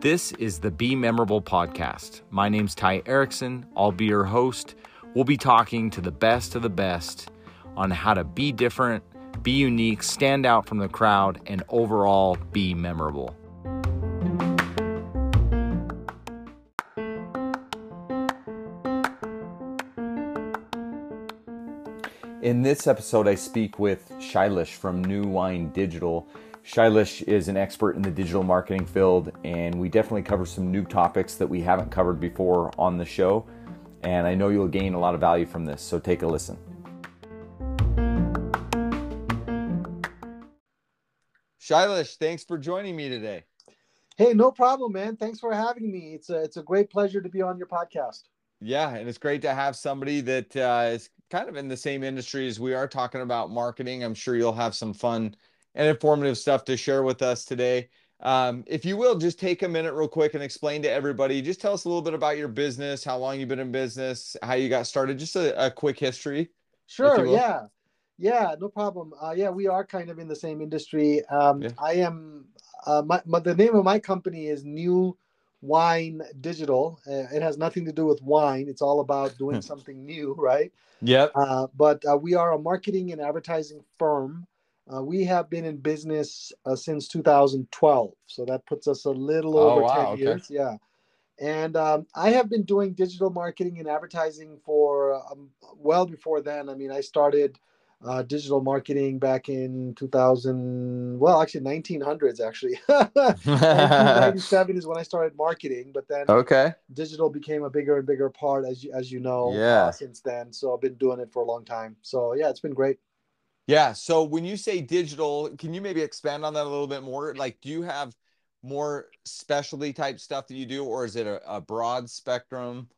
This is the Be Memorable podcast. My name's Ty Erickson. I'll be your host. We'll be talking to the best of the best on how to be different, be unique, stand out from the crowd, and overall be memorable. In this episode, I speak with Shailesh from New Wine Digital. Shailesh is an expert in the digital marketing field, and we definitely cover some new topics that we haven't covered before on the show. And I know you'll gain a lot of value from this, so take a listen. Shailesh, thanks for joining me today. Hey, no problem, man. Thanks for having me. It's a it's a great pleasure to be on your podcast. Yeah, and it's great to have somebody that uh, is kind of in the same industry as we are talking about marketing. I'm sure you'll have some fun and informative stuff to share with us today. Um, if you will, just take a minute real quick and explain to everybody. Just tell us a little bit about your business, how long you've been in business, how you got started, just a, a quick history. Sure. Yeah. Yeah. No problem. Uh, yeah, we are kind of in the same industry. Um, yeah. I am. Uh, my, my, the name of my company is New Wine Digital. Uh, it has nothing to do with wine. It's all about doing something new, right? Yep. Uh, but uh, we are a marketing and advertising firm. Uh, we have been in business uh, since 2012, so that puts us a little oh, over wow, 10 years. Yeah, and um, I have been doing digital marketing and advertising for um, well before then. I mean, I started uh, digital marketing back in 2000 well actually 1900s actually. 1997 is when i started marketing but then okay. digital became a bigger and bigger part as you as you know yeah. uh, since then. So i've been doing it for a long time. So yeah it's been great. Yeah. So when you say digital can you maybe expand on that a little bit more? Like do you have more specialty type stuff that you do or is it a, a broad spectrum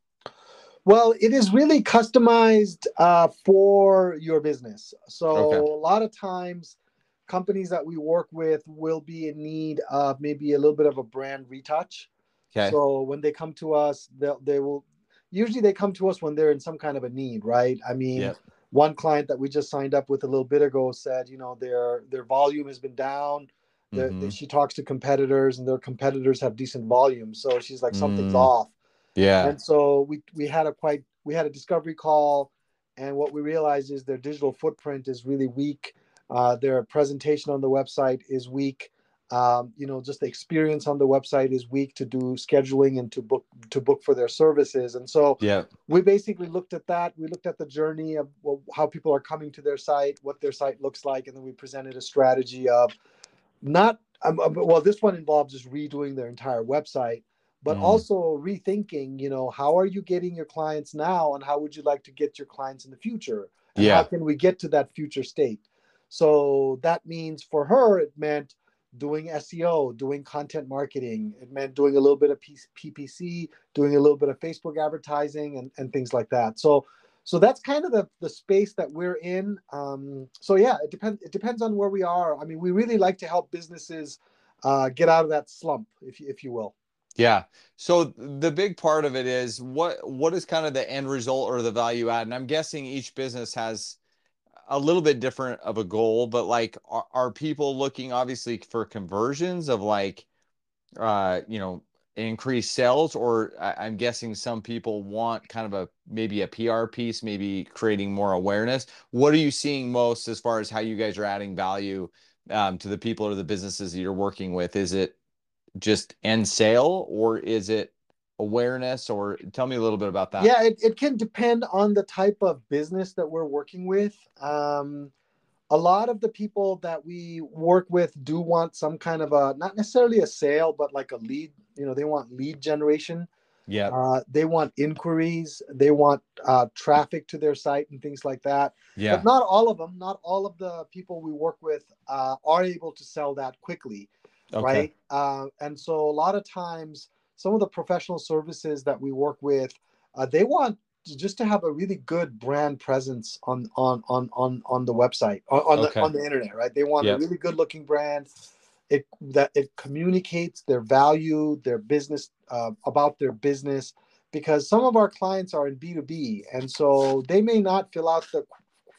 well, it is really customized uh, for your business. So okay. a lot of times, companies that we work with will be in need of maybe a little bit of a brand retouch. Okay. So when they come to us, they they will usually they come to us when they're in some kind of a need, right? I mean, yep. one client that we just signed up with a little bit ago said, you know, their their volume has been down. Mm-hmm. They, she talks to competitors, and their competitors have decent volume. So she's like, something's mm. off. Yeah. And so we we had a quite we had a discovery call, and what we realized is their digital footprint is really weak. Uh, their presentation on the website is weak. Um, you know, just the experience on the website is weak to do scheduling and to book to book for their services. And so, yeah, we basically looked at that. We looked at the journey of well, how people are coming to their site, what their site looks like, and then we presented a strategy of not um, well. This one involves just redoing their entire website, but mm. also rethinking you know how are you getting your clients now and how would you like to get your clients in the future? And yeah. how can we get to that future state? So that means for her it meant doing seo doing content marketing. It meant doing a little bit of ppc doing a little bit of facebook advertising and, and things like that. So so that's kind of the, the space that we're in. Um, so yeah it depends it depends on where we are. I mean we really like to help businesses uh, get out of that slump if, if you will yeah. So the big part of it is what what is kind of the end result or the value add? And I'm guessing each business has a little bit different of a goal, but like are, are people looking obviously for conversions of like uh you know increased sales or I, am guessing some people want kind of a maybe a PR piece, maybe creating more awareness. What are you seeing most as far as how you guys are adding value um, to the people or the businesses that you're working with? Is it just end sale or is it awareness or tell me a little bit about that. Yeah it, it can depend on the type of business that we're working with. Um, a lot of the people that we work with do want some kind of a not necessarily a sale but like a lead you know they want lead generation. Yeah. Uh, they want inquiries they want uh, traffic to their site and things like that. Yeah. But not all of them not all of the people we work with uh, are able to sell that quickly okay. right? Uh, and so a lot of times, some of the professional services that we work with, uh, they want just to have a really good brand presence on on on on on the website on, on okay. the on the internet, right? They want yep. a really good looking brand. It that it communicates their value, their business uh, about their business, because some of our clients are in B two B, and so they may not fill out the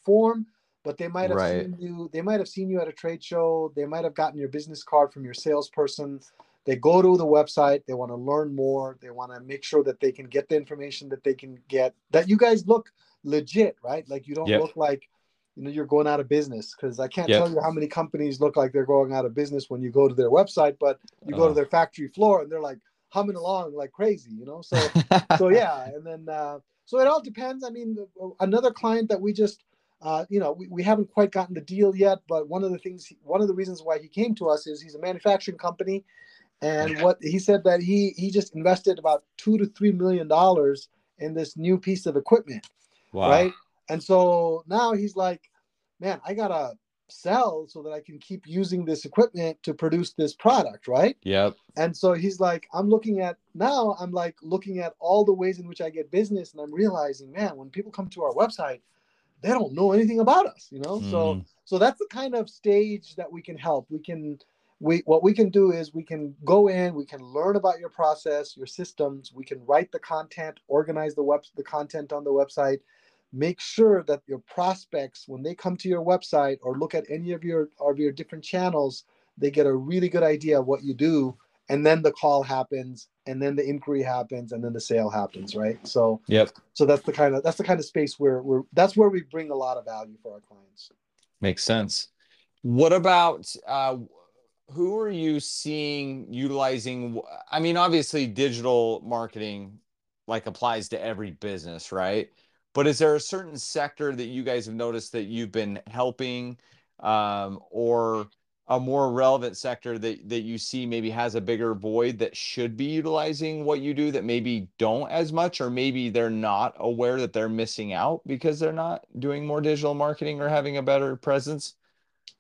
form but they might have right. seen you they might have seen you at a trade show they might have gotten your business card from your salesperson they go to the website they want to learn more they want to make sure that they can get the information that they can get that you guys look legit right like you don't yep. look like you know you're going out of business because i can't yep. tell you how many companies look like they're going out of business when you go to their website but you go to their factory floor and they're like humming along like crazy you know so so yeah and then uh, so it all depends i mean another client that we just uh, you know, we, we haven't quite gotten the deal yet, but one of the things, one of the reasons why he came to us is he's a manufacturing company, and what he said that he he just invested about two to three million dollars in this new piece of equipment, wow. right? And so now he's like, man, I gotta sell so that I can keep using this equipment to produce this product, right? Yep. And so he's like, I'm looking at now, I'm like looking at all the ways in which I get business, and I'm realizing, man, when people come to our website, they don't know anything about us you know? Mm. so so that's the kind of stage that we can help. We can we what we can do is we can go in we can learn about your process your systems. We can write the content organize the web the content on the website. Make sure that your prospects when they come to your website or look at any of your of your different channels they get a really good idea of what you do. And then the call happens and then the inquiry happens and then the sale happens right? So yep. so that's the kind of that's the kind of space where we're that's where we bring a lot of value for our clients. Makes sense. What about uh who are you seeing utilizing i mean obviously digital marketing like applies to every business right? But is there a certain sector that you guys have noticed that you've been helping um, or a more relevant sector that that you see maybe has a bigger void that should be utilizing what you do that maybe don't as much or maybe they're not aware that they're missing out because they're not doing more digital marketing or having a better presence?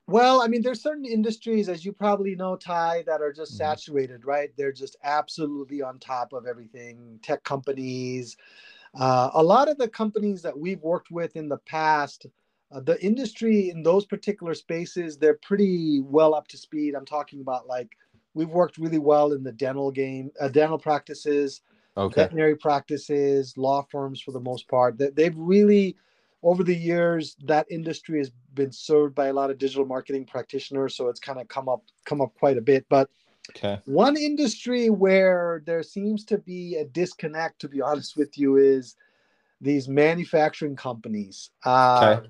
Well i mean there's certain industries as you probably know ty that are just mm-hmm. saturated right? They're just absolutely on top of everything tech companies. Uh, a lot of the companies that we've worked with in the past uh, the industry in those particular spaces they're pretty well up to speed. I'm talking about like we've worked really well in the dental game uh, dental practices okay. veterinary practices law firms for the most part. They, they've really over the years that industry has been served by a lot of digital marketing practitioners so it's kind of come up come up quite a bit. But okay. one industry where there seems to be a disconnect to be honest with you is these manufacturing companies. Uh, okay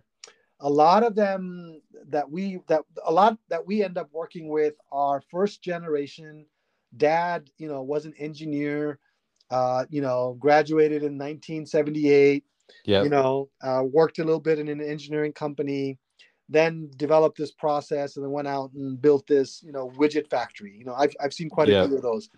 a lot of them that we that a lot that we end up working with are first generation. Dad you know was an engineer uh, you know graduated in 1978 yeah. you know uh, worked a little bit in an engineering company then developed this process and then went out and built this you know widget factory. You know i've, I've seen quite a few of those.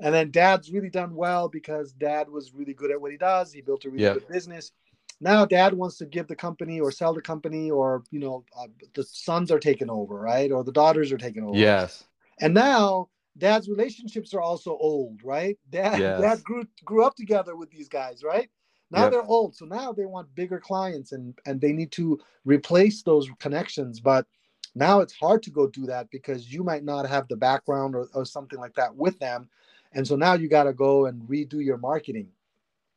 And then dad's really done well because dad was really good at what he does. He built a really good business now dad wants to give the company or sell the company or you know uh, the sons are taking over right? Or the daughters are taking over. Yes. And now dad's relationships are also old right? Dad yes. dad grew grew up together with these guys right? Now yep. they're old. So now they want bigger clients and and they need to replace those connections. But now it's hard to go do that because you might not have the background or, or something like that with them. And so now you got to go and redo your marketing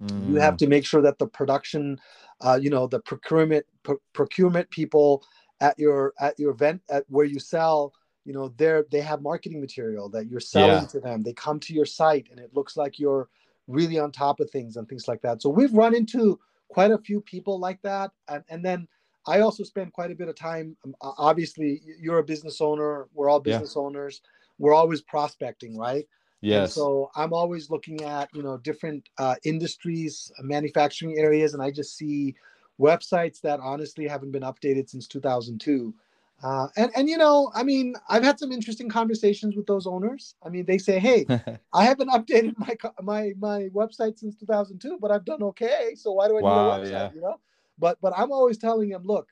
Mm. You have mm. to make sure that the production, uh, you know, the procurement pr- procurement people at your at your event at where you sell, you know, they're they have marketing material that you're selling yeah. to them. They come to your site and it looks like you're really on top of things and things like that. So we've run into quite a few people like that, and and then. I also spend quite a bit of time. Um, obviously, you're a business owner. We're all business yeah. owners. We're always prospecting, right? Yes. And so I'm always looking at you know different uh, industries, uh, manufacturing areas, and I just see websites that honestly haven't been updated since 2002. Uh, and and you know, I mean, I've had some interesting conversations with those owners. I mean, they say, "Hey, I haven't updated my my my website since 2002, but I've done okay. So why do I wow, need a website?" Yeah. You know, but but I'm always telling them, "Look,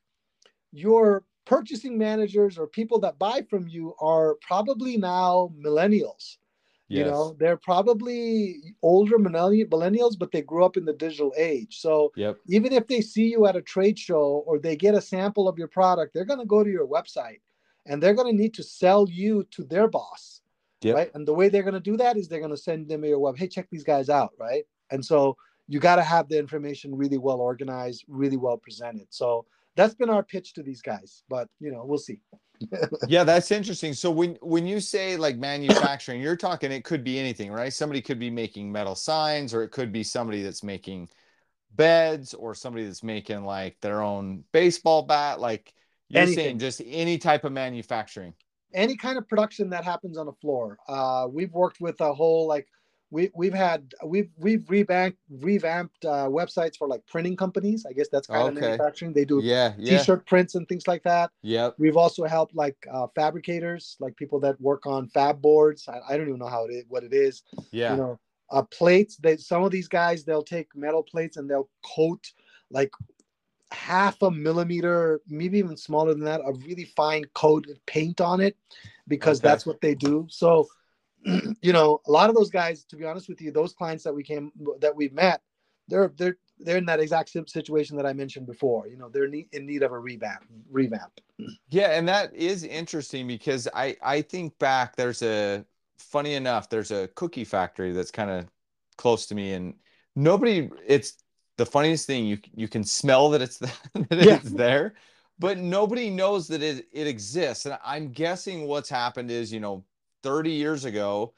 your purchasing managers or people that buy from you are probably now millennials." Yes. You know, they're probably older millennials, but they grew up in the digital age. So yep. even if they see you at a trade show or they get a sample of your product, they're going to go to your website and they're going to need to sell you to their boss. Yep. Right. And the way they're going to do that is they're going to send them your web, hey, check these guys out. Right. And so you got to have the information really well organized, really well presented. So that's been our pitch to these guys. But you know, we'll see. Yeah, that's interesting. So when when you say like manufacturing, you're talking it could be anything, right? Somebody could be making metal signs, or it could be somebody that's making beds, or somebody that's making like their own baseball bat. Like you're anything. saying, just any type of manufacturing. Any kind of production that happens on a floor. Uh, we've worked with a whole like we we've had we've we've revamped revamped uh, websites for like printing companies. I guess that's kind okay. of manufacturing. They do yeah, yeah, t-shirt prints and things like that. Yeah. We've also helped like uh, fabricators, like people that work on fab boards. I, I don't even know how it is, what it is. Yeah. You know, uh, plates. They some of these guys they'll take metal plates and they'll coat like half a millimeter, maybe even smaller than that, a really fine coat of paint on it because okay. that's what they do. So you know, a lot of those guys, to be honest with you, those clients that we came that we've met, they're they're they're in that exact situation that I mentioned before. You know, they're in need of a revamp. Revamp. Yeah, and that is interesting because I I think back. There's a funny enough. There's a cookie factory that's kind of close to me, and nobody. It's the funniest thing. You you can smell that it's that yeah. it's there, but nobody knows that it it exists. And I'm guessing what's happened is you know 30 years ago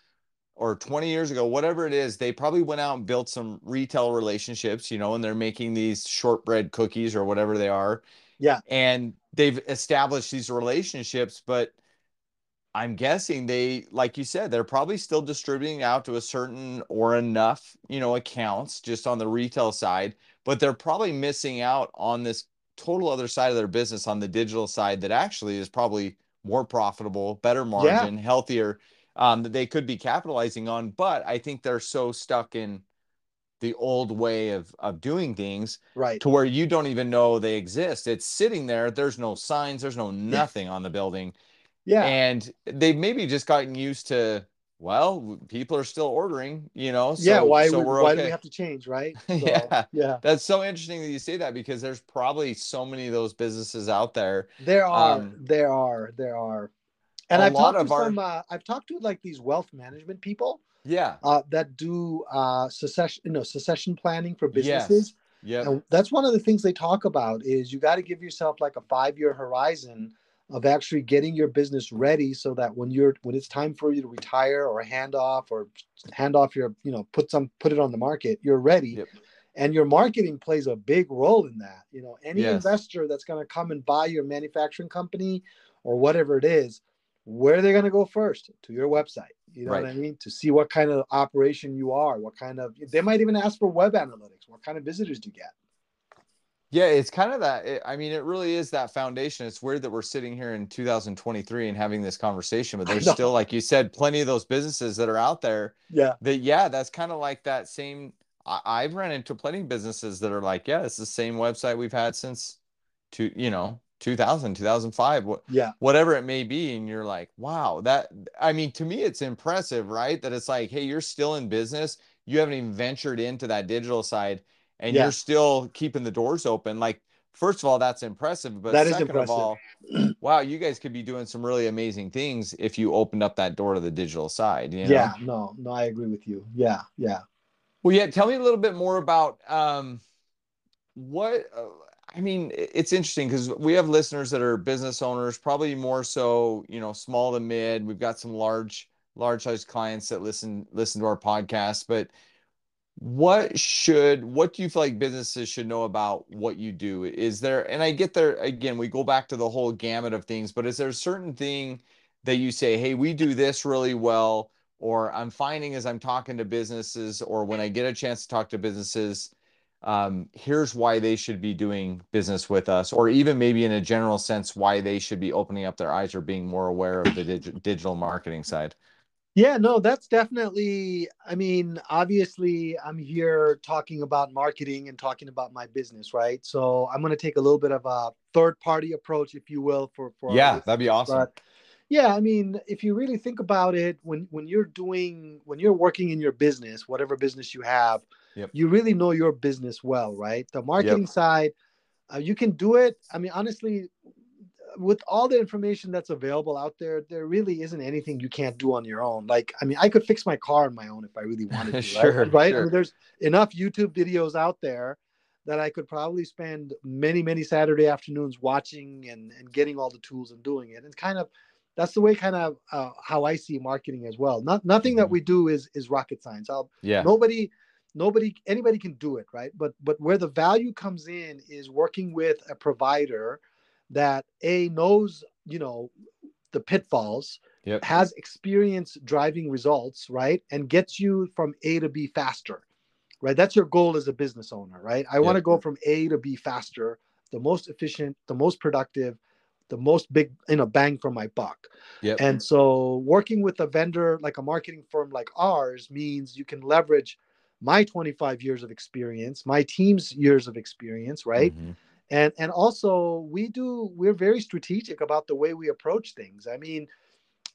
or 20 years ago, whatever it is, they probably went out and built some retail relationships, you know, and they're making these shortbread cookies or whatever they are. Yeah. And they've established these relationships, but I'm guessing they, like you said, they're probably still distributing out to a certain or enough, you know, accounts just on the retail side, but they're probably missing out on this total other side of their business on the digital side that actually is probably more profitable, better margin, yeah. healthier um, that they could be capitalizing on. But I think they're so stuck in the old way of of doing things, right? To where you don't even know they exist. It's sitting there. There's no signs. There's no nothing on the building. Yeah, and they've maybe just gotten used to well, people are still ordering, you know. So, yeah, why so we're why okay. do we have to change, right? So, yeah, yeah. That's so interesting that you say that because there's probably so many of those businesses out there. There are, um, there are, there are, and I've talked to our... some. Uh, I've talked to like these wealth management people. Yeah. Uh, that do uh, succession, you know, succession planning for businesses. Yeah. And that's one of the things they talk about is you got to give yourself like a five year horizon of actually getting your business ready so that when you're when it's time for you to retire or hand off or hand off your you know put some put it on the market you're ready yep. and your marketing plays a big role in that you know any yes. investor that's going to come and buy your manufacturing company or whatever it is where they're going to go first to your website you know right. what i mean to see what kind of operation you are what kind of they might even ask for web analytics what kind of visitors do you get yeah, it's kind of that. It, I mean, it really is that foundation. It's weird that we're sitting here in 2023 and having this conversation, but there's still, like you said, plenty of those businesses that are out there. Yeah. That, yeah, that's kind of like that same. I, have run into plenty of businesses that are like, yeah, it's the same website we've had since, two, you know, 2000, 2005, what, yeah, whatever it may be. And you're like, wow, that, I mean, to me, it's impressive, right? That it's like, hey, you're still in business. You haven't even ventured into that digital side and yeah. you're still keeping the doors open. Like, first of all, that's impressive. But that second of all, wow, you guys could be doing some really amazing things if you opened up that door to the digital side. You know? Yeah, no, no, I agree with you. Yeah, yeah. Well, yeah. Tell me a little bit more about um, what. Uh, I mean, it's interesting because we have listeners that are business owners, probably more so, you know, small to mid. We've got some large, large size clients that listen listen to our podcast, but what should what do you feel like businesses should know about what you do? Is there and i get there again we go back to the whole gamut of things but is there a certain thing that you say hey we do this really well or i'm finding as i'm talking to businesses or when i get a chance to talk to businesses um, here's why they should be doing business with us or even maybe in a general sense why they should be opening up their eyes or being more aware of the dig- digital marketing side yeah, no, that's definitely. I mean, obviously, I'm here talking about marketing and talking about my business, right? So I'm going to take a little bit of a third party approach, if you will, for for. Yeah, that'd be awesome. But yeah, I mean, if you really think about it, when when you're doing when you're working in your business, whatever business you have, yep. you really know your business well, right? The marketing yep. side, uh, you can do it. I mean, honestly, with all the information that's available out there, there really isn't anything you can't do on your own. Like, I mean, I could fix my car on my own if I really wanted to. sure, right? right? Sure. I mean, there's enough YouTube videos out there that I could probably spend many, many Saturday afternoons watching and, and getting all the tools and doing it. And kind of that's the way kind of uh, how I see marketing as well. Not nothing that mm-hmm. we do is is rocket science. I'll, yeah. Nobody, nobody, anybody can do it, right? But but where the value comes in is working with a provider that a knows you know the pitfalls, yep. has experience driving results, right, and gets you from A to B faster right? That's your goal as a business owner, right? I yep. want to go from A to B faster, the most efficient, the most productive, the most big, you know, bang for my buck. Yep. And so working with a vendor like a marketing firm like ours means you can leverage my 25 years of experience, my team's years of experience, right? Mm-hmm. And and also we do we're very strategic about the way we approach things. I mean,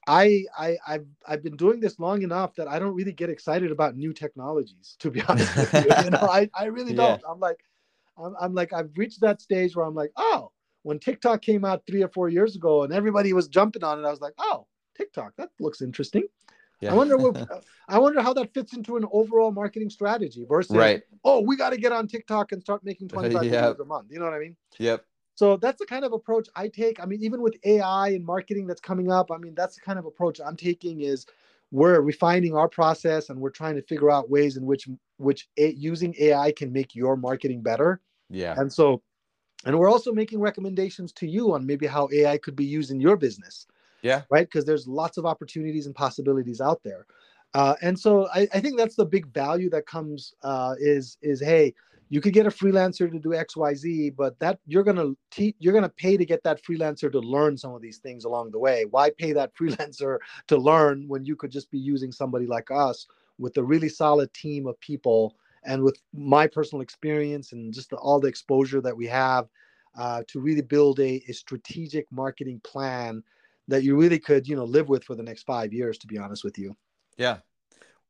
I, I I've I've been doing this long enough that I don't really get excited about new technologies, to be honest with you. you know, I, I really don't. Yeah. I'm like, I'm, I'm like, I've reached that stage where I'm like, oh, when TikTok came out three or four years ago and everybody was jumping on it, I was like, oh, TikTok, that looks interesting. Yeah. I wonder what I wonder how that fits into an overall marketing strategy versus right. oh, we got to get on TikTok and start making 25 yep. a month. You know what I mean? Yep. So that's the kind of approach I take. I mean, even with AI and marketing that's coming up, I mean, that's the kind of approach I'm taking is we're refining our process and we're trying to figure out ways in which which a, using AI can make your marketing better. Yeah. And so and we're also making recommendations to you on maybe how AI could be used in your business. Yeah. Right? Because there's lots of opportunities and possibilities out there. Uh, and so I, I, think that's the big value that comes uh, is is hey, you could get a freelancer to do xyz but that you're to teach you're to pay to get that freelancer to learn some of these things along the way why pay that freelancer to learn when you could just be using somebody like us with a really solid team of people and with my personal experience and just the, all the exposure that we have uh, to really build a, a strategic marketing plan that you really could you know live with for the next five years to be honest with you yeah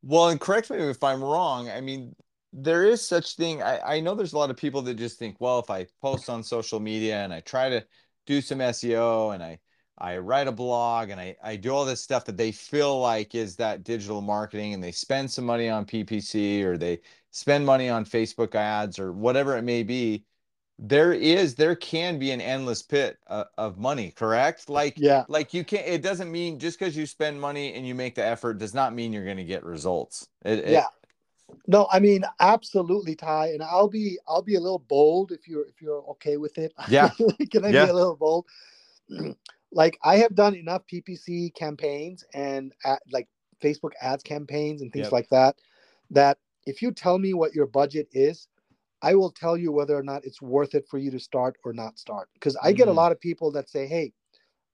well and correct me if i'm wrong i mean there is such thing. I, I know there's a lot of people that just think, well, if I post on social media and I try to do some SEO and I I write a blog and I, I do all this stuff that they feel like is that digital marketing and they spend some money on PPC or they spend money on Facebook ads or whatever it may be. There is, there can be an endless pit of, of money, correct? Like, yeah, like you can't, it doesn't mean just because you spend money and you make the effort does not mean you're going to get results. It, yeah. It, no, I mean absolutely, Ty, and I'll be I'll be a little bold if you're if you're okay with it. Yeah, can I yeah. be a little bold? like I have done enough PPC campaigns and at, like Facebook ads campaigns and things yep. like that. That if you tell me what your budget is, I will tell you whether or not it's worth it for you to start or not start. Because I mm get a mm. lot of people that say, "Hey,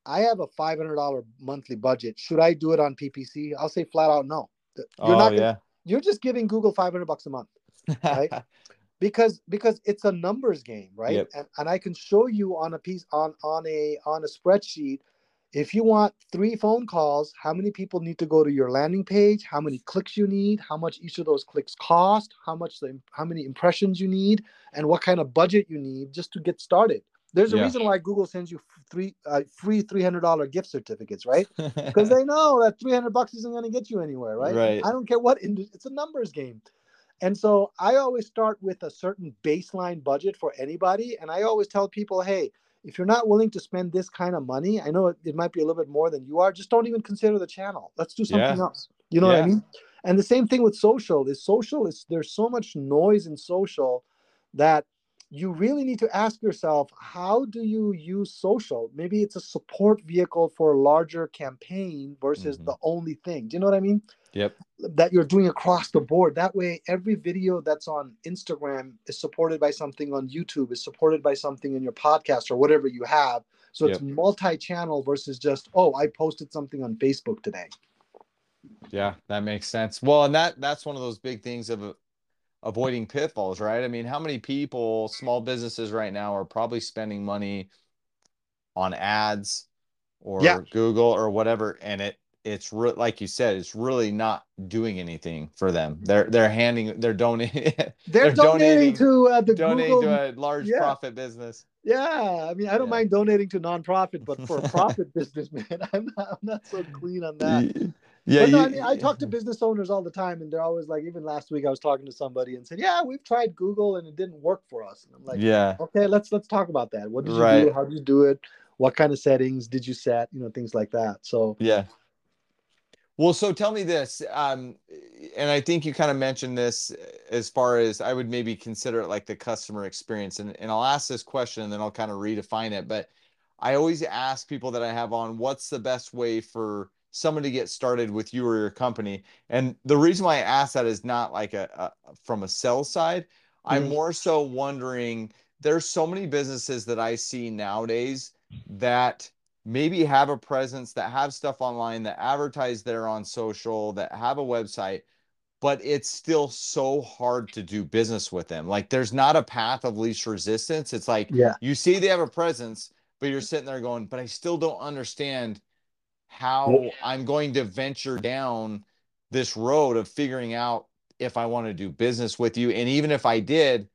I have a five hundred dollar monthly budget. Should I do it on PPC?" I'll say flat out, no. You're oh, not. Gonna, yeah you're just giving Google 500 bucks a month, right? because because it's a numbers game, right? Yep. And, and I can show you on a piece on on a on a spreadsheet if you want three phone calls, how many people need to go to your landing page, how many clicks you need, how much each of those clicks cost, how much the how many impressions you need, and what kind of budget you need just to get started. There's a yeah. reason why Google sends you three uh, free three hundred dollar gift certificates, right? Because they know that three hundred bucks isn't going to get you anywhere, right? Right. I don't care what it's a numbers game, and so I always start with a certain baseline budget for anybody, and I always tell people, hey, if you're not willing to spend this kind of money, I know it, it might be a little bit more than you are. Just don't even consider the channel. Let's do something yeah. else. You know yeah. what I mean? And the same thing with social. Is social is there's so much noise in social that you really need to ask yourself how do you use social? Maybe it's a support vehicle for a larger campaign versus mm-hmm. the only thing. Do you know what i mean? Yep. That you're doing across the board. That way every video that's on instagram is supported by something on youtube is supported by something in your podcast or whatever you have. So it's yep. multi-channel versus just oh i posted something on facebook today. Yeah that makes sense. Well and that that's one of those big things of avoiding pitfalls, right? I mean, how many people, small businesses right now, are probably spending money on ads or yeah. Google or whatever, and it it's re- like you said, it's really not doing anything for them. They're they're handing, they're donating, they're, they're donating, donating, to uh, the donating Google, to a large yeah. profit business. Yeah, I mean, I don't yeah. mind donating to nonprofit, but for a profit business, man, I'm not, I'm not so clean on that. Yeah, no, you, I mean, I talk to business owners all the time, and they're always like, even last week, I was talking to somebody and said, "Yeah, we've tried Google and it didn't work for us." And I'm like, "Yeah, okay, let's let's talk about that. What did you right. do? How did you do it? What kind of settings did you set? You know, things like that." So yeah. Well, so tell me this, um, and I think you kind of mentioned this as far as I would maybe consider it like the customer experience, and and I'll ask this question and then I'll kind of redefine it, but I always ask people that I have on, what's the best way for someone to get started with you or your company. And the reason why I ask that is not like a, a from a sales side. Mm-hmm. I'm more so wondering there's so many businesses that I see nowadays that maybe have a presence that have stuff online that advertise there on social that have a website but it's still so hard to do business with them like there's not a path of least resistance it's like yeah you see they have a presence but you're sitting there going but i still don't understand how I'm going to venture down this road of figuring out if I want to do business with you. And even if I did,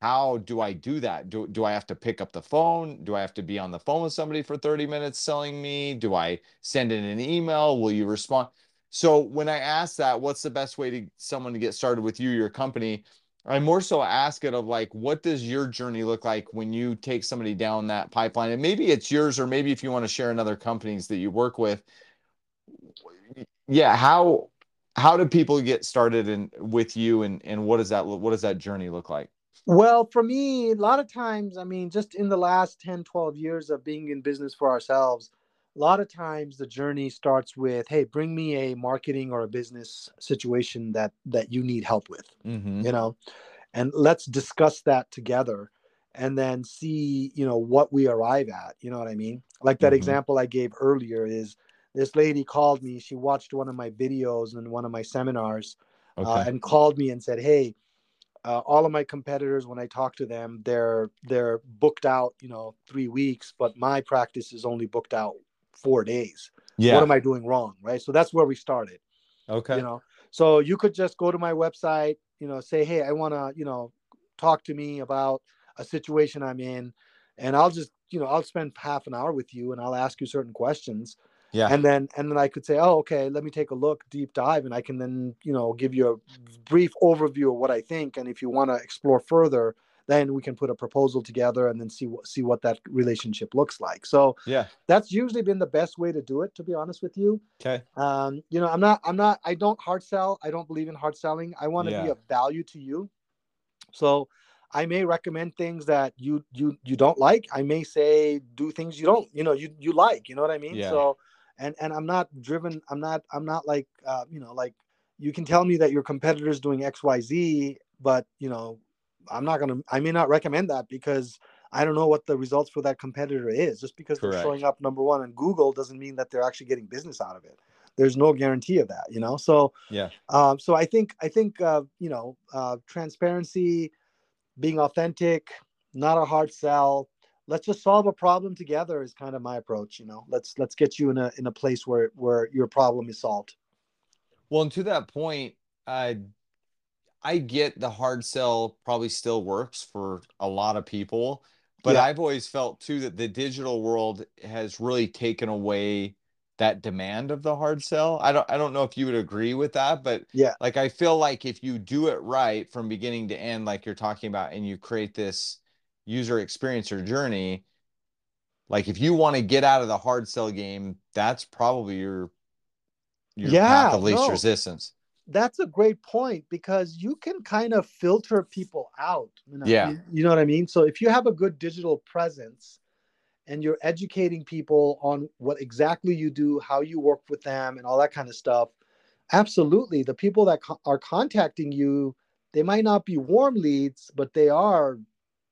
how do I do that? Do, do I have to pick up the phone? Do I have to be on the phone with somebody for 30 minutes selling me? Do I send in an email? Will you respond? So when I ask that, what's the best way to someone to get started with you, your company? I more so ask it of like, what does your journey look like when you take somebody down that pipeline? And maybe it's yours, or maybe if you want to share in other companies that you work with. Yeah, how how do people get started in with you and and what does that what does that journey look like? Well, for me, a lot of times, I mean, just in the last 10, 12 years of being in business for ourselves, a lot of times the journey starts with hey bring me a marketing or a business situation that that you need help with mm-hmm. you know and let's discuss that together and then see you know what we arrive at you know what i mean like that mm-hmm. example i gave earlier is this lady called me she watched one of my videos and one of my seminars uh, okay. uh, and called me and said hey uh, all of my competitors when i talk to them they're they're booked out you know three weeks but my practice is only booked out four days. Yeah. What am I doing wrong? Right. So that's where we started. Okay. You know, so you could just go to my website, you know, say, hey, I want to, you know, talk to me about a situation I'm in. And I'll just, you know, I'll spend half an hour with you and I'll ask you certain questions. Yeah. And then and then I could say, oh, okay, let me take a look, deep dive, and I can then, you know, give you a brief overview of what I think. And if you want to explore further, then we can put a proposal together and then see what see what that relationship looks like so yeah that's usually been the best way to do it to be honest with you okay um you know i'm not i'm not i don't hard sell i don't believe in hard selling i want to yeah. be of value to you so I may recommend things that you you you don't like. I may say do things you don't you know you you like. You know what I mean? Yeah. So and and I'm not driven. I'm not I'm not like uh, you know like you can tell me that your competitor's doing X Y Z, but you know I'm not gonna I may not recommend that because I don't know what the results for that competitor is. Just because Correct. they're showing up number one on Google doesn't mean that they're actually getting business out of it. There's no guarantee of that, you know. So yeah. Um, so I think I think uh, you know uh, transparency, being authentic, not a hard sell. Let's just solve a problem together is kind of my approach. You know, let's let's get you in a in a place where where your problem is solved. Well, and to that point, uh, I get the hard sell probably still works for a lot of people, but yeah. I've always felt too that the digital world has really taken away that demand of the hard sell. I don't I don't know if you would agree with that, but yeah, like I feel like if you do it right from beginning to end, like you're talking about, and you create this user experience or journey, like if you want to get out of the hard sell game, that's probably your your yeah, path of least no. resistance that's a great point because you can kind of filter people out. You know, yeah. You, you, know what I mean? So if you have a good digital presence and you're educating people on what exactly you do, how you work with them, and all that kind of stuff, absolutely. The people that co- are contacting you, they might not be warm leads, but they are,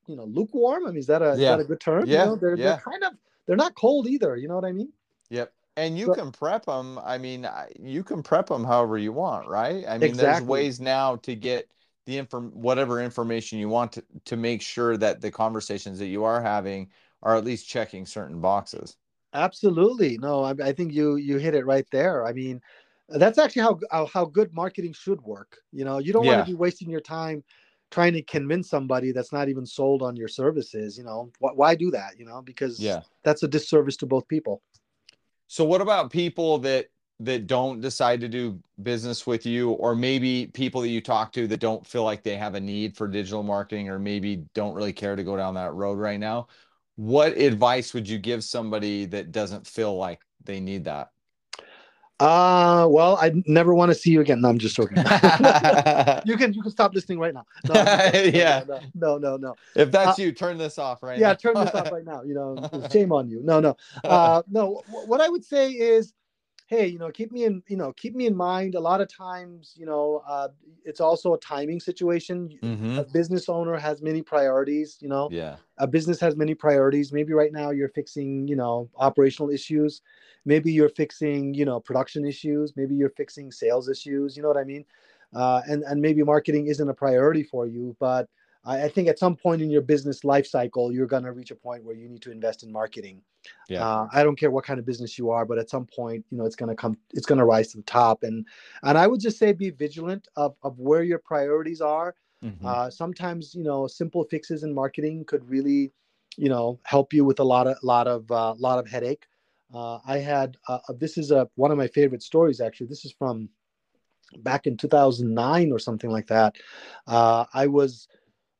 you know, lukewarm. I mean, is that a, yeah. is that a good term? Yeah. You know, they're, yeah. they're kind of, they're not cold either. You know what I mean? Yep. And you so, can prep them. I mean, you can prep them however you want, right? I mean, exactly. there's ways now to get the inform whatever information you want to, to make sure that the conversations that you are having are at least checking certain boxes. Absolutely. No, I, I think you you hit it right there. I mean, that's actually how how, how good marketing should work. You know, you don't yeah. want to be wasting your time trying to convince somebody that's not even sold on your services. You know, why, why do that? You know, because yeah, that's a disservice to both people. So what about people that that don't decide to do business with you or maybe people that you talk to that don't feel like they have a need for digital marketing or maybe don't really care to go down that road right now? What advice would you give somebody that doesn't feel like they need that uh well I never want to see you again. No, I'm just joking. you can you can stop listening right now. No, yeah. No, no, no, no. If that's uh, you, turn this off right yeah, now. turn this off right now. You know, shame on you. No, no. Uh no, what I would say is hey you know keep me in you know keep me in mind. A lot of times you know uh, it's also a timing situation. Mm-hmm. a business owner has many priorities you know. Yeah. A business has many priorities. Maybe right now you're fixing you know operational issues. Maybe you're fixing you know production issues. Maybe you're fixing sales issues. You know what i mean? Uh, and and maybe marketing isn't a priority for you but I, think at some point in your business life cycle, you're going to reach a point where you need to invest in marketing. Yeah. Uh, I don't care what kind of business you are, but at some point, you know, it's going to come, it's going to rise to the top. And, and I would just say, be vigilant of, of where your priorities are. Mm-hmm. Uh, sometimes, you know, simple fixes in marketing could really, you know, help you with a lot of, lot of, uh, lot of headache. Uh, I had, uh, this is a, one of my favorite stories, actually. This is from back in 2009 or something like that. Uh, I was,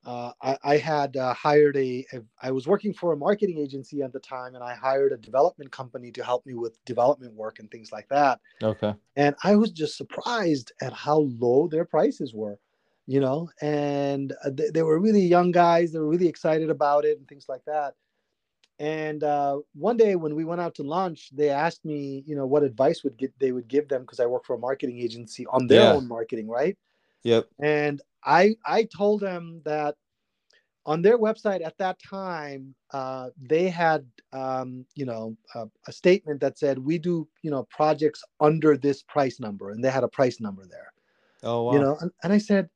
uh, I, I, had uh, hired a, a, I was working for a marketing agency at the time, and I hired a development company to help me with development work and things like that. Okay. And I was just surprised at how low their prices were, you know, and uh, they, they were really young guys. They were really excited about it and things like that. And uh, one day when we went out to lunch, they asked me, you know, what advice would get they would give them because I work for a marketing agency on their yeah. own marketing, right? Yep. And I I told them that on their website at that time uh, they had um, you know a, a, statement that said we do you know projects under this price number and they had a price number there. Oh wow. you know and, and i said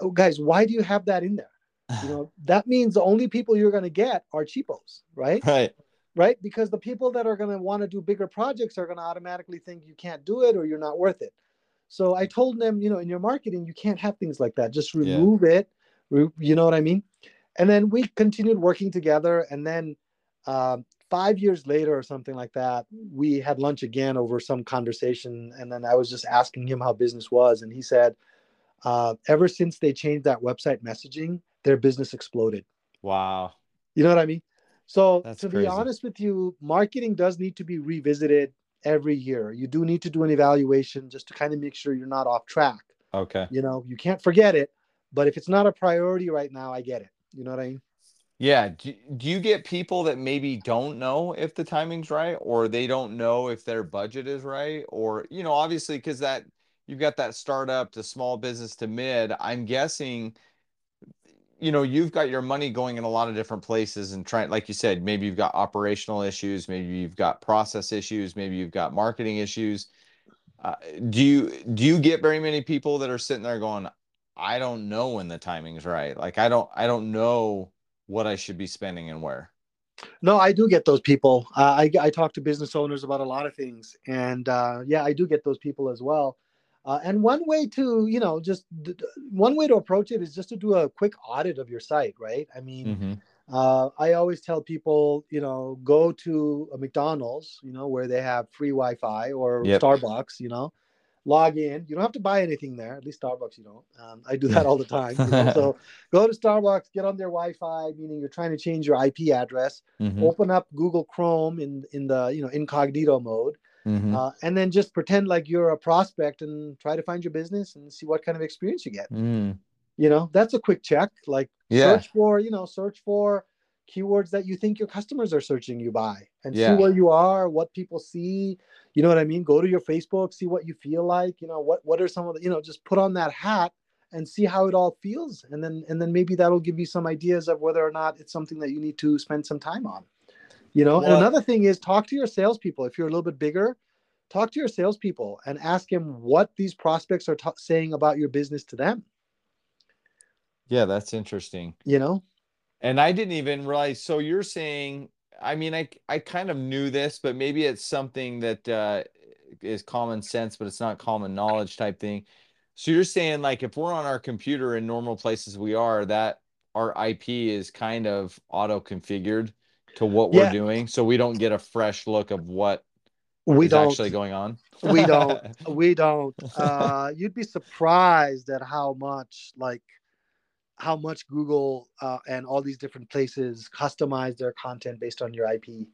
oh guys why do you have that in there? You know that means the only people you're going to get are cheapos right? Right. Right? Because the people that are going to want to do bigger projects are going to automatically think you can't do it or you're not worth it so I told them, you know, in your marketing, you can't have things like that. Just remove yeah. it. you know what I mean? And then we continued working together. And then um, five years later or something like that, we had lunch again over some conversation. And then I was just asking him how business was. And he said, uh, ever since they changed that website messaging, their business exploded. Wow. You know what I mean? So That's to crazy. be honest with you, marketing does need to be revisited every year. You do need to do an evaluation just to kind of make sure you're not off track. Okay. You know, you can't forget it, but if it's not a priority right now, I get it. You know what I mean? Yeah. Do, do you get people that maybe don't know if the timing's right or they don't know if their budget is right? Or, you know, obviously, because that you've got that startup to small business to mid, I'm guessing you know you've got your money going in a lot of different places and trying like you said maybe you've got operational issues maybe you've got process issues maybe you've got marketing issues. Uh, do you do you get very many people that are sitting there going i don't know when the timing's right. Like i don't i don't know what i should be spending and where. No i do get those people. Uh, I, I talk to business owners about a lot of things and uh, yeah i do get those people as well uh, and one way to, you know, just d- one way to approach it is just to do a quick audit of your site, right? I mean, mm-hmm. uh, I always tell people, you know, go to a McDonald's, you know, where they have free Wi-Fi or yep. Starbucks, you know, log in. You don't have to buy anything there. At least Starbucks, you don't. Um, I do that all the time. You know? so go to Starbucks, get on their Wi-Fi, meaning you're trying to change your IP address. Mm-hmm. Open up Google Chrome in in the you know incognito mode mm-hmm. uh, and then just pretend like you're a prospect and try to find your business and see what kind of experience you get. Mm. You know, that's a quick check. Like yeah. search for, you know, search for keywords that you think your customers are searching you by and yeah. see where you are, what people see. You know what I mean? Go to your Facebook, see what you feel like. You know, what what are some of the, you know, just put on that hat and see how it all feels. And then and then maybe that'll give you some ideas of whether or not it's something that you need to spend some time on. You know, well, and another thing is talk to your salespeople. If you're a little bit bigger, talk to your salespeople and ask them what these prospects are t- saying about your business to them. Yeah, that's interesting. You know, and I didn't even realize. So you're saying, I mean, I I kind of knew this, but maybe it's something that uh, is common sense, but it's not common knowledge type thing. So you're saying, like, if we're on our computer in normal places we are, that our IP is kind of auto configured to what we're doing so we don't get a fresh look of what we don't actually going on. we don't. We don't. Uh, you'd be surprised at how much like how much Google uh, and all these different places customize their content based on your IP.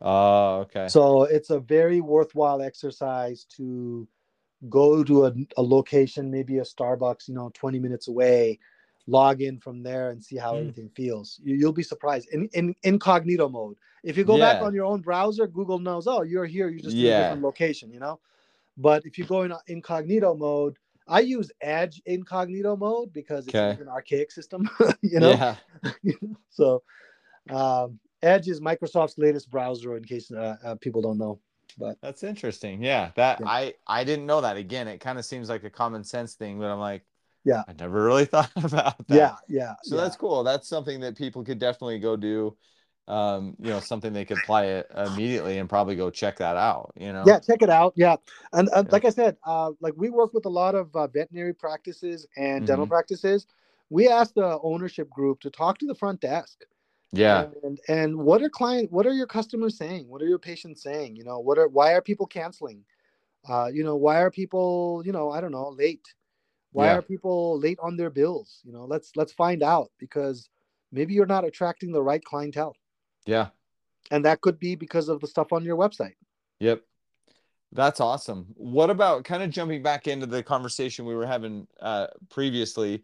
Oh, okay. So it's a very worthwhile exercise to go to a, a location, maybe a Starbucks, you know, 20 minutes away, log in from there and see how mm. everything feels. You, will be surprised in, in incognito mode. If you go yeah. back on your own browser, Google knows, oh, you're here, you're just yeah. in a different location, you know? But if you go in incognito mode, I use Edge incognito mode because it's okay. an archaic system, you know? Yeah. so um, Edge is Microsoft's latest browser in case uh, uh, people don't know. But that's interesting. Yeah, that yeah. I I didn't know that. Again, it kind of seems like a common sense thing, but I'm like, yeah, I never really thought about that. Yeah, yeah. So yeah. that's cool. That's something that people could definitely go do. Um, you know, something they could apply it immediately and probably go check that out. You know. Yeah, check it out. Yeah, and uh, yeah. like I said, uh, like we work with a lot of uh, veterinary practices and mm-hmm. dental practices. We asked the ownership group to talk to the front desk yeah and and what are client what are your customers saying what are your patients saying you know what are why are people canceling uh you know why are people you know i don't know late why yeah. are people late on their bills? You know let's let's find out because maybe you're not attracting the right clientele. Yeah. And that could be because of the stuff on your website. Yep. That's awesome. What about kind of jumping back into the conversation we were having uh previously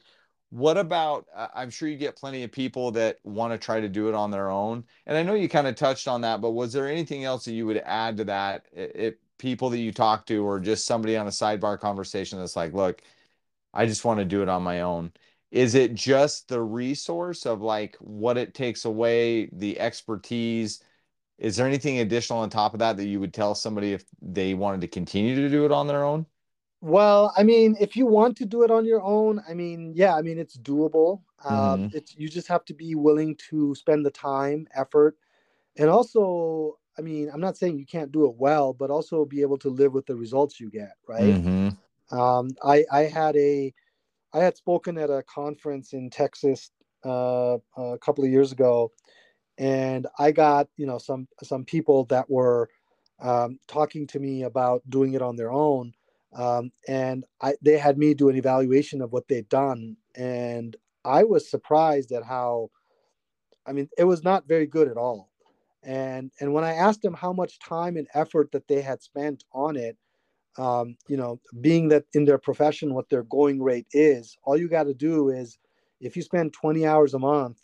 what about i'm sure you get plenty of people that want to try to do it on their own. And i know you kind of touched on that but was there anything else that you would add to that? If people that you talk to or just somebody on a sidebar conversation that's like look i just want to do it on my own is it just the resource of like what it takes away the expertise is there anything additional on top of that that you would tell somebody if they wanted to continue to do it on their own well, I mean, if you want to do it on your own, I mean, yeah, I mean, it's doable. Um, mm-hmm. it's you just have to be willing to spend the time, effort, and also, I mean, I'm not saying you can't do it well, but also be able to live with the results you get, right? Mm-hmm. Um, I I had a I had spoken at a conference in Texas uh, a couple of years ago, and I got you know some some people that were um, talking to me about doing it on their own um, and I, they had me do an evaluation of what they'd done, and I was surprised at how, I mean, it was not very good at all. And and when I asked them how much time and effort that they had spent on it, um, you know, being that in their profession, what their going rate is, all you got to do is, if you spend 20 hours a month,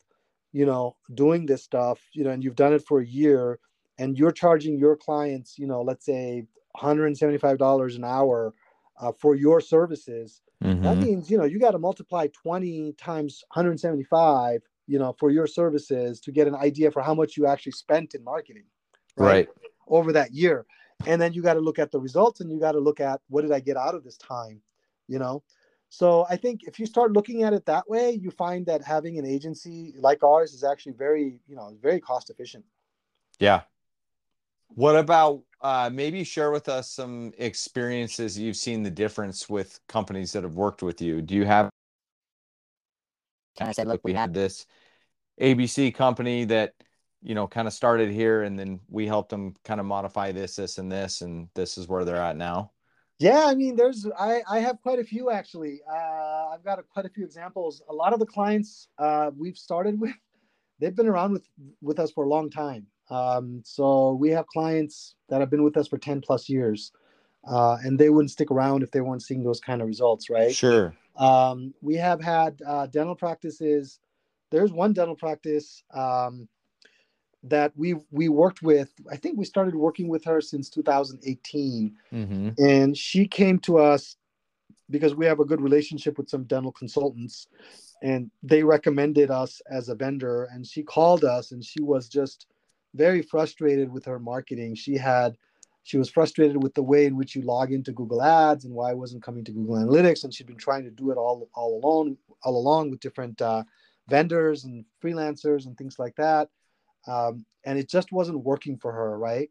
you know, doing this stuff, you know, and you've done it for a year, and you're charging your clients, you know, let's say $175 an hour uh, for your services, mm-hmm. that means, you know, you got to multiply 20 times 175, you know, for your services to get an idea for how much you actually spent in marketing. Right. right. Over that year. And then you got to look at the results and you got to look at what did I get out of this time, you know? So I think if you start looking at it that way, you find that having an agency like ours is actually very, you know, very cost efficient. Yeah. What about uh, maybe share with us some experiences you've seen the difference with companies that have worked with you. Do you have? Kind of said, look, we had this ABC company that you know kind of started here, and then we helped them kind of modify this, this, and this, and this is where they're at now. Yeah, I mean, there's I I have quite a few actually. Uh, I've got a, quite a few examples. A lot of the clients uh, we've started with, they've been around with with us for a long time. Um, so we have clients that have been with us for 10 plus years, uh, and they wouldn't stick around if they weren't seeing those kind of results, right? Sure. Um, we have had uh, dental practices. There's one dental practice um, that we we worked with. I think we started working with her since 2018, mm-hmm. and she came to us because we have a good relationship with some dental consultants, and they recommended us as a vendor. And she called us, and she was just very frustrated with her marketing. She had she was frustrated with the way in which you log into Google Ads and why it wasn't coming to Google Analytics, and she'd been trying to do it all all alone all along with different uh, vendors and freelancers and things like that, um, and it just wasn't working for her, right?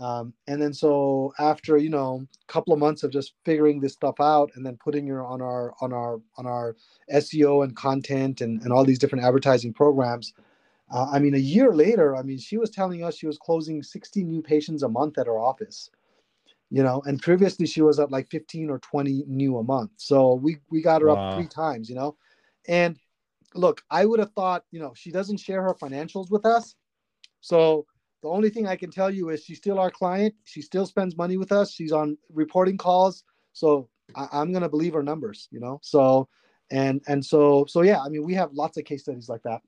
Um, and then so after you know a couple of months of just figuring this stuff out and then putting her on our on our on our SEO and content and, and all these different advertising programs, uh, I mean, a year later, I mean, she was telling us she was closing 60 new patients a month at her office. you know and previously she was at like 15 or 20 new a month so we we got her wow. up three times you know and look i would have thought you know she doesn't share her financials with us so the only thing i can tell you is she's still our client. She still spends money with us. She's on reporting calls. So I, i'm going to believe her numbers you know? So and and so so yeah i mean we have lots of case studies like that.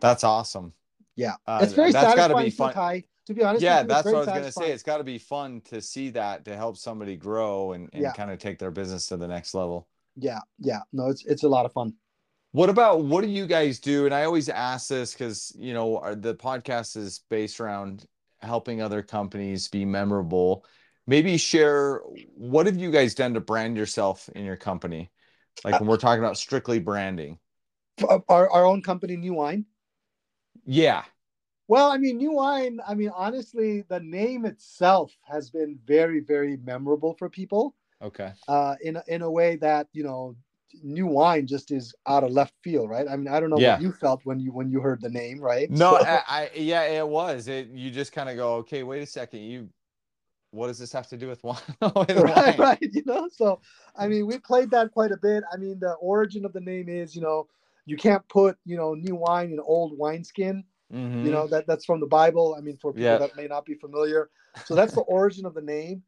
That's awesome. Yeah. Uh, it's very that's got to be fun. To be honest yeah that's what i was going to say it's got to be fun to see that to help somebody grow and, and yeah. kind of take their business to the next level. Yeah yeah. No it's it's a lot of fun what about what do you guys do? And i always ask this because you know the podcast is based around helping other companies be memorable. Maybe share what have you guys done to brand yourself in your company? Like when we're talking about strictly branding. Our, our own company new wine? Yeah. Well, I mean, New Wine, I mean, honestly, the name itself has been very, very memorable for people. Okay. Uh, in, in a way that, you know, New Wine just is out of left field, right? I mean, I don't know yeah. what you felt when you when you heard the name, right? No, so, I, I, yeah, it was. It you just kind of go, okay, wait a second, you what does this have to do with wine? right, right. You know, so I mean, we played that quite a bit. I mean, the origin of the name is, you know, you can't put, you know, new wine in old wineskin. Mm-hmm. You know that that's from the Bible. I mean, for people that may not be familiar, so that's the origin of the name.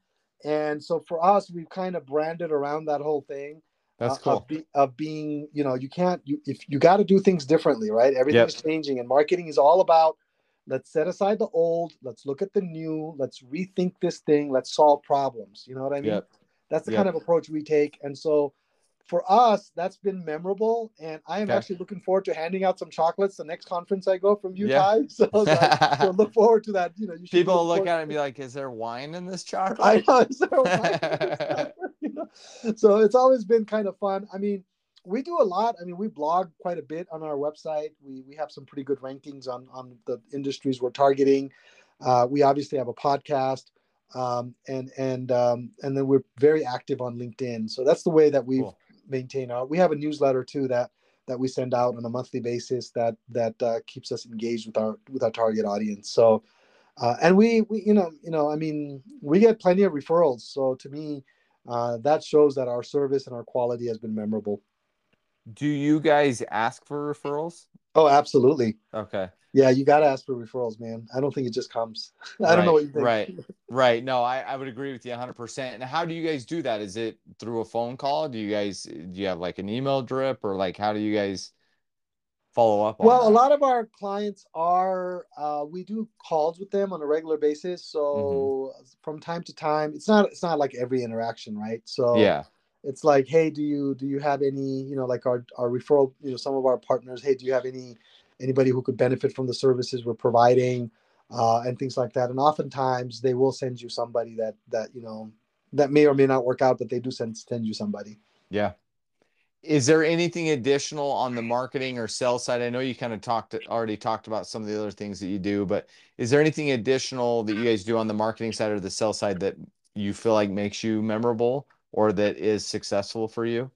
And so for us, we've kind of branded around that whole thing. That's cool. Of, be, of, being, you know, you can't. You if you got to do things differently, right? Everything's yep. changing, and marketing is all about. Let's set aside the old. Let's look at the new. Let's rethink this thing. Let's solve problems. You know what I mean? Yep. That's the yep. kind of approach we take. And so for us, that's been memorable, and I am okay. actually looking forward to handing out some chocolates the next conference I go from you yeah. guys. So, like, so, look forward to that. You know, you people look, look at it and be like, "Is there wine in this chocolate?" I know. Is there wine? So it's always been kind of fun. I mean, we do a lot. I mean, we blog quite a bit on our website. We we have some pretty good rankings on on the industries we're targeting. Uh, we obviously have a podcast um, and and um, and then we're very active on LinkedIn. So that's the way that we've cool maintain our. We have a newsletter too that that we send out on a monthly basis that that uh, keeps us engaged with our with our target audience. So, uh, and we we you know you know I mean we get plenty of referrals. So to me, uh, that shows that our service and our quality has been memorable. Do you guys ask for referrals? Oh, absolutely. Okay. Yeah, you got to ask for referrals, man. I don't think it just comes. I don't know what you think. Right. Right. No, I, I would agree with you 100%. And how do you guys do that? Is it through a phone call? Do you guys, do you have like an email drip or like how do you guys follow up? well, that? a lot of our clients are, uh, we do calls with them on a regular basis. So mm-hmm. from time to time, it's not, it's not like every interaction, right? So yeah it's like hey do you do you have any you know like our our referral you know some of our partners hey do you have any anybody who could benefit from the services we're providing uh, and things like that. And oftentimes they will send you somebody that that you know that may or may not work out, but they do send send you somebody. Yeah. Is there anything additional on the marketing or sales side? I know you kind of talked already talked about some of the other things that you do, but is there anything additional that you guys do on the marketing side or the sales side that you feel like makes you memorable or that is successful for you?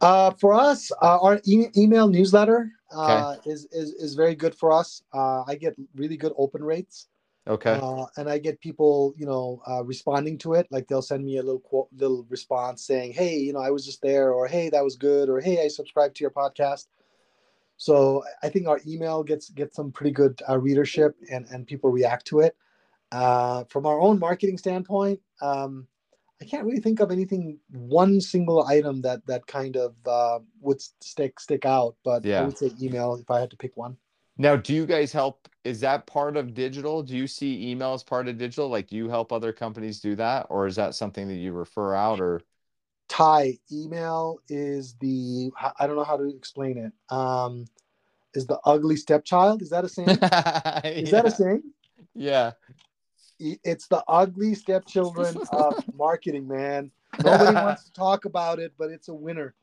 Uh, for us, uh, our e- email newsletter uh, okay. is, is is very good for us. Uh, I get really good open rates. Okay. Uh, and I get people, you know, uh, responding to it. Like they'll send me a little quote, little response saying, "Hey, you know, I was just there," or "Hey, that was good," or "Hey, I subscribed to your podcast." So I think our email gets gets some pretty good uh, readership, and and people react to it. Uh, from our own marketing standpoint, um, I can't really think of anything one single item that that kind of uh, would stick stick out. But yeah. I would say email if I had to pick one. Now, do you guys help? Is that part of digital? Do you see email as part of digital? Like, do you help other companies do that, or is that something that you refer out? Or Ty, email is the I don't know how to explain it. Um, is the ugly stepchild? Is that a saying? is yeah. that a saying? Yeah it's the ugly stepchildren of marketing, man. Nobody wants to talk about it, but it's a winner.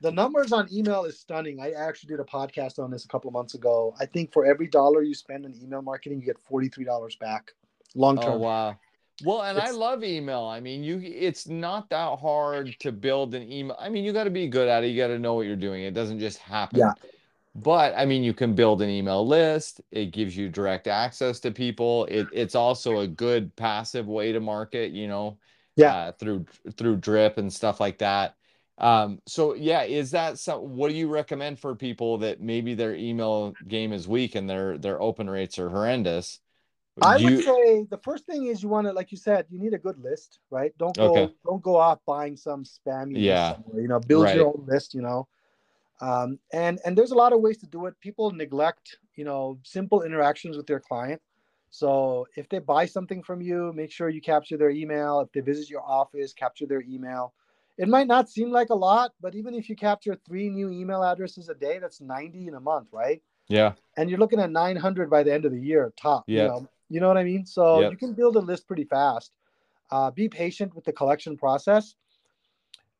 The numbers on email is stunning. I actually did a podcast on this a couple of months ago. I think for every dollar you spend on email marketing, you get $43 back long term. Oh, wow. Well, and it's, I love email. I mean, you it's not that hard to build an email. I mean, you got to be good at it. You got to know what you're doing. It doesn't just happen. Yeah. but I mean, you can build an email list. It gives you direct access to people. It, it's also a good passive way to market, you know, yeah, uh, through through drip and stuff like that. Um, so yeah, is that some, what do you recommend for people that maybe their email game is weak and their their open rates are horrendous? I would say the first thing is you want to, like you said, you need a good list, right? Don't go okay. don't go off buying some spammy yeah. You know, build right. your own list, you know. Um, and and there's a lot of ways to do it. People neglect, you know, simple interactions with their client. So if they buy something from you, make sure you capture their email. If they visit your office, capture their email. It might not seem like a lot, but even if you capture three new email addresses a day, that's 90 in a month, right? Yeah. And you're looking at 900 by the end of the year, top. Yeah. You know, you know what I mean? So yep. you can build a list pretty fast. Uh, be patient with the collection process.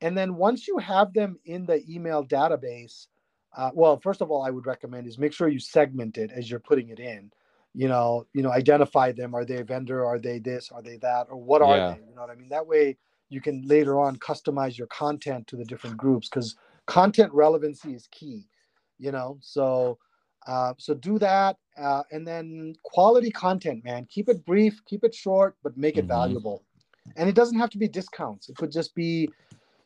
And then once you have them in the email database, uh, well, first of all, I would recommend is make sure you segment it as you're putting it in. You know, you know, identify them. Are they a vendor? Are they this? Are they that? Or what are yeah. they? You know what I mean? That way you can later on customize your content to the different groups because content relevancy is key. You know, so uh, so do that, uh, and then quality content, man. Keep it brief, keep it short, but make it mm-hmm. valuable. And it doesn't have to be discounts. It could just be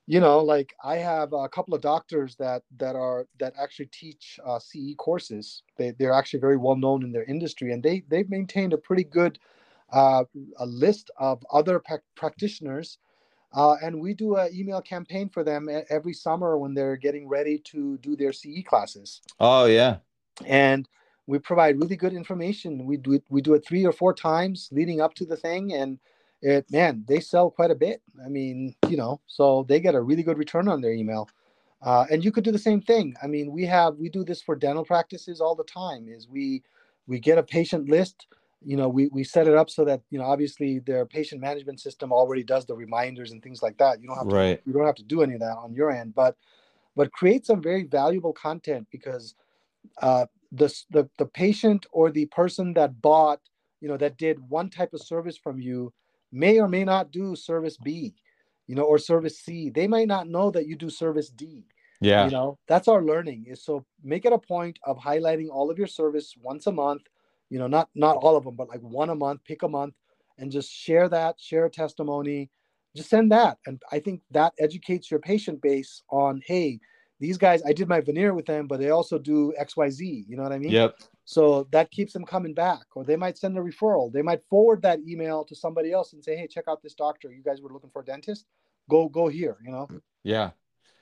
you know like i have a couple of doctors that that are that actually teach uh, ce courses they, they're actually very well known in their industry and they they've maintained a pretty good uh, a list of other pra- practitioners uh, and we do an email campaign for them every summer when they're getting ready to do their ce classes. Oh yeah. And we provide really good information. We do it we do it three or four times leading up to the thing and it man they sell quite a bit. I mean you know so they get a really good return on their email. Uh, and you could do the same thing. I mean we have we do this for dental practices all the time is we we get a patient list you know we, we set it up so that you know obviously their patient management system already does the reminders and things like that you don't have to right. you don't have to do any of that on your end but but create some very valuable content because uh, the, the the patient or the person that bought you know that did one type of service from you may or may not do service B, you know, or service C. They might not know that you do service D. Yeah. You know, that's our learning is so make it a point of highlighting all of your service once a month, you know, not not all of them, but like one a month, pick a month and just share that, share a testimony, just send that. And I think that educates your patient base on, hey, these guys, I did my veneer with them, but they also do XYZ. You know what I mean? Yep. So that keeps them coming back, or they might send a referral. They might forward that email to somebody else and say, "Hey, check out this doctor. You guys were looking for a dentist. Go, go here." You know? Yeah.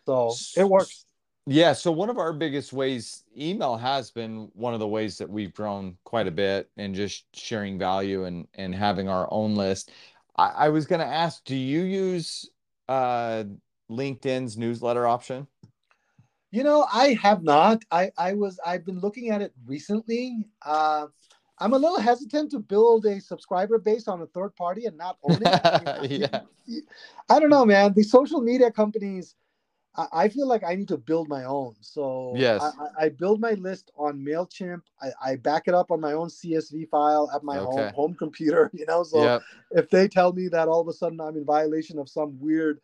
So it works. Yeah. So one of our biggest ways, email has been one of the ways that we've grown quite a bit, and just sharing value and and having our own list. I, I was going to ask, do you use uh, LinkedIn's newsletter option? You know, I have not. I I was I've been looking at it recently. Uh, I'm a little hesitant to build a subscriber base on a third party and not own it. yeah. I don't know, man. The social media companies, I, feel like I need to build my own. So yes, I, I build my list on Mailchimp. I, I, back it up on my own CSV file at my okay. home home computer. You know, so yep. if they tell me that all of a sudden I'm in violation of some weird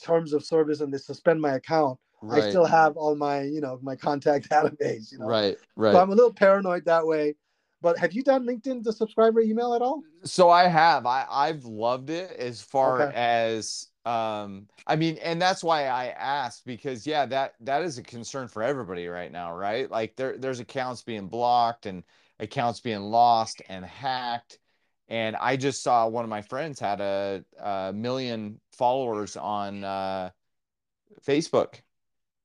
terms of service and they suspend my account right. I still have all my, you know, my contact database, you know. Right, right. So I'm a little paranoid that way. But have you done LinkedIn the subscriber email at all? So I have. I I've loved it as far okay. as um I mean, and that's why I asked because yeah, that that is a concern for everybody right now, right? Like there there's accounts being blocked and accounts being lost and hacked. And I just saw one of my friends had a, a million followers on uh, Facebook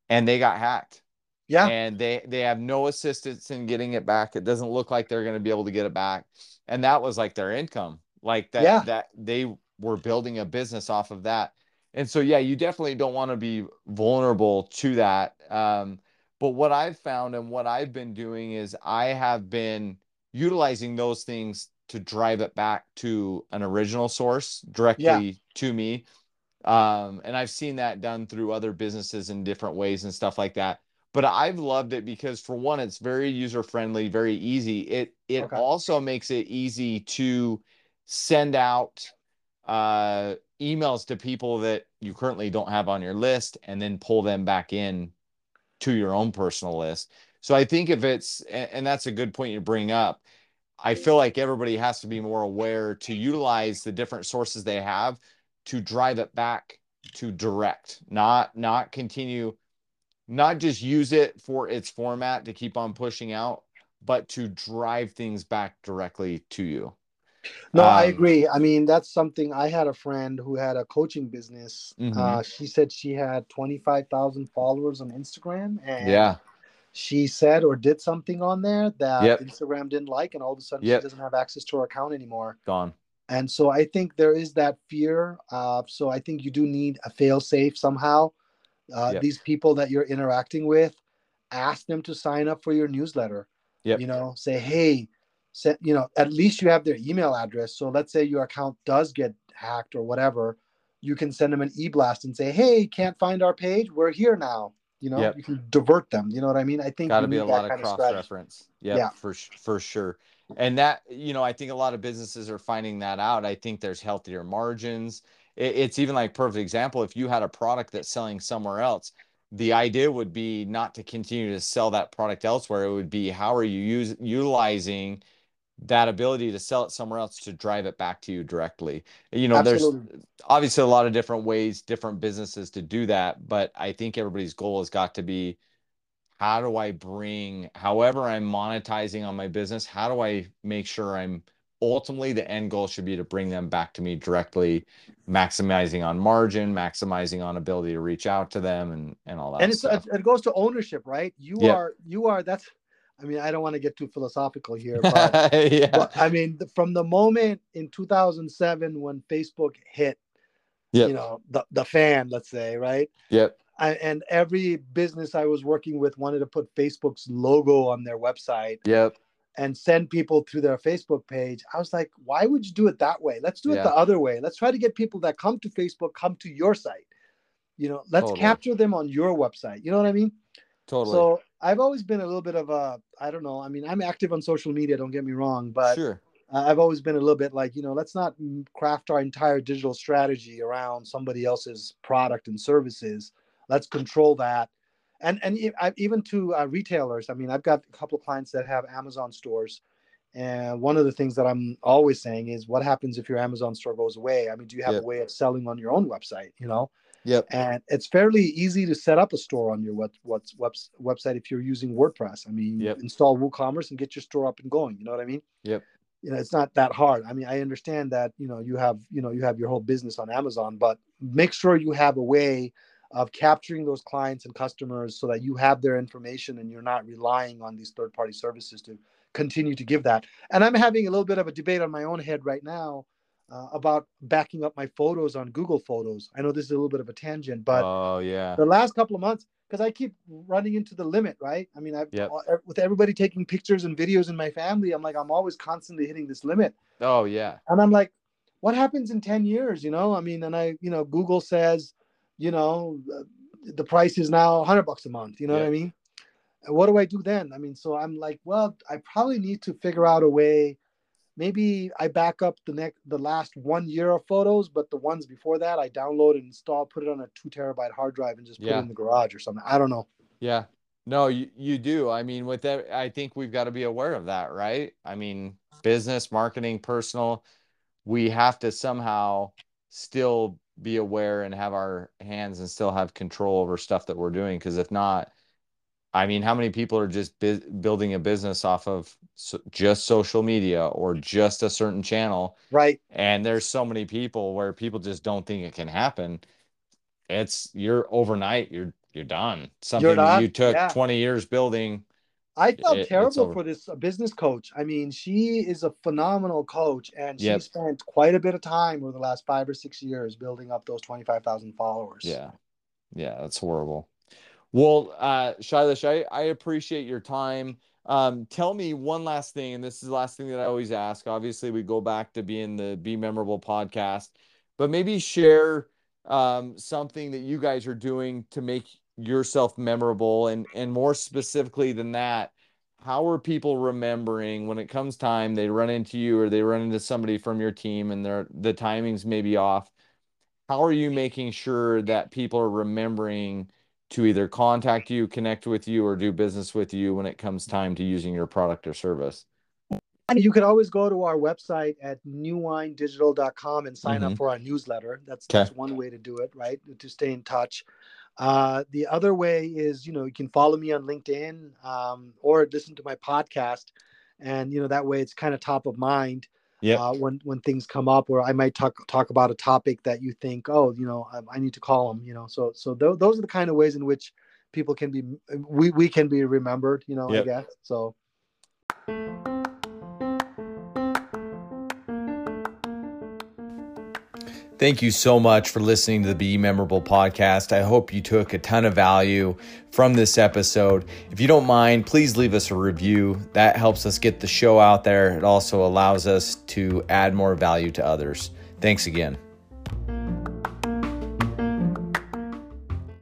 and they got hacked. Yeah. And they they have no assistance in getting it back. It doesn't look like they're going to be able to get it back. And that was like their income. Like that yeah. that they were building a business off of that. And so yeah, you definitely don't want to be vulnerable to that. Um, but what I've found and what I've been doing is I have been utilizing those things to drive it back to an original source directly yeah. to me um, and I've seen that done through other businesses in different ways and stuff like that. But I've loved it because for one, it's very user friendly, very easy. It it okay. also makes it easy to send out uh, emails to people that you currently don't have on your list and then pull them back in to your own personal list. So I think if it's, and that's a good point you bring up, I feel like everybody has to be more aware to utilize the different sources they have to drive it back to direct, not not continue, not just use it for its format to keep on pushing out, but to drive things back directly to you. No, um, I agree. I mean, that's something I had a friend who had a coaching business. Mm-hmm. Uh, she said she had 25,000 followers on Instagram. And yeah. She said or did something on there that yep. Instagram didn't like, and all of a sudden yep. she doesn't have access to her account anymore. Gone. And so I think there is that fear. Uh, so I think you do need a fail safe somehow. Uh, yep. These people that you're interacting with, ask them to sign up for your newsletter. Yep. You know, say, hey, you know, at least you have their email address. So let's say your account does get hacked or whatever, you can send them an e-blast and say, "Hey, can't find our page. We're here now." You know, yep. you can divert them. You know what I mean? I think got to be a lot of cross reference. Yep, yeah, for for sure. And that you know, I think a lot of businesses are finding that out. I think there's healthier margins. It, it's even like perfect example. If you had a product that's selling somewhere else, the idea would be not to continue to sell that product elsewhere. It would be how are you use, utilizing that ability to sell it somewhere else to drive it back to you directly. You know, Absolutely. there's obviously a lot of different ways, different businesses to do that, but I think everybody's goal has got to be how do I bring however I'm monetizing on my business, how do I make sure I'm ultimately the end goal should be to bring them back to me directly, maximizing on margin, maximizing on ability to reach out to them and and all that. And it goes to ownership, right? You yep. are you are that's I mean, I don't want to get too philosophical here, but, yeah. but I mean, the, from the moment in 2007 when Facebook hit, yep. you know, the, the fan, let's say, right? Yep. I, and every business I was working with wanted to put Facebook's logo on their website. Yep. And send people to their Facebook page. I was like, why would you do it that way? Let's do it yeah. the other way. Let's try to get people that come to Facebook come to your site. You know, let's totally. capture them on your website. You know what I mean? Totally. So I've always been a little bit of a, I don't know. I mean, I'm active on social media. Don't get me wrong, but sure. I've always been a little bit like, you know, let's not craft our entire digital strategy around somebody else's product and services. Let's control that. And and even to uh, retailers, I mean, I've got a couple of clients that have Amazon stores, and one of the things that I'm always saying is, what happens if your Amazon store goes away? I mean, do you have a way of selling on your own website? You know, Yep. And it's fairly easy to set up a store on your what what's webs, website if you're using WordPress. I mean, yep. install WooCommerce and get your store up and going. You know what I mean? Yep. You know, it's not that hard. I mean, I understand that, you know, you have, you know, you have your whole business on Amazon, but make sure you have a way of capturing those clients and customers so that you have their information and you're not relying on these third party services to continue to give that. And I'm having a little bit of a debate on my own head right now uh, about backing up my photos on Google Photos. I know this is a little bit of a tangent, but oh yeah, the last couple of months because I keep running into the limit, right? I mean, I've yep. with everybody taking pictures and videos in my family, I'm like, I'm always constantly hitting this limit. Oh yeah, and I'm like, what happens in ten years? You know, I mean, and I, you know, Google says, you know, the price is now 100 bucks a month. You know yep. what I mean? And what do I do then? I mean, so I'm like, well, I probably need to figure out a way maybe I back up the next the last one year of photos, but the ones before that I download and install, put it on a two terabyte hard drive and just put yeah. it in the garage or something. I don't know. Yeah. No, you, you do. I mean, with that, I think we've got to be aware of that, right? I mean, business, marketing, personal, we have to somehow still be aware and have our hands and still have control over stuff that we're doing. Because if not, I mean, how many people are just building a business off of so- just social media or just a certain channel? Right. And there's so many people where people just don't think it can happen. It's you're overnight, you're you're done. Something you're you took yeah. 20 years building. I felt it, terrible for this business coach. I mean, she is a phenomenal coach and she yep. spent quite a bit of time over the last five or six years building up those 25,000 followers. Yeah. Yeah, that's horrible. Well, uh, Shailesh, I, I appreciate your time. Um, tell me one last thing, and this is the last thing that I always ask. Obviously, we go back to being the Be Memorable podcast, but maybe share um, something that you guys are doing to make yourself memorable, and and more specifically than that, how are people remembering when it comes time they run into you or they run into somebody from your team and their the timings may be off? How are you making sure that people are remembering? To either contact you, connect with you, or do business with you when it comes time to using your product or service? You can always go to our website at newwinedigital.com and sign mm-hmm. up for our newsletter. That's, okay. that's one way to do it, right? To stay in touch. Uh, the other way is, you know, you can follow me on LinkedIn um, or listen to my podcast, and you know that way it's kind of top of mind. Yeah. Uh, when when things come up, or I might talk talk about a topic that you think, oh, you know, I, I need to call them. You know, so so th- those are the kind of ways in which people can be we we can be remembered. You know, yep. I guess so. Thank you so much for listening to the Be Memorable podcast. I hope you took a ton of value from this episode. If you don't mind, please leave us a review. That helps us get the show out there. It also allows us to add more value to others. Thanks again.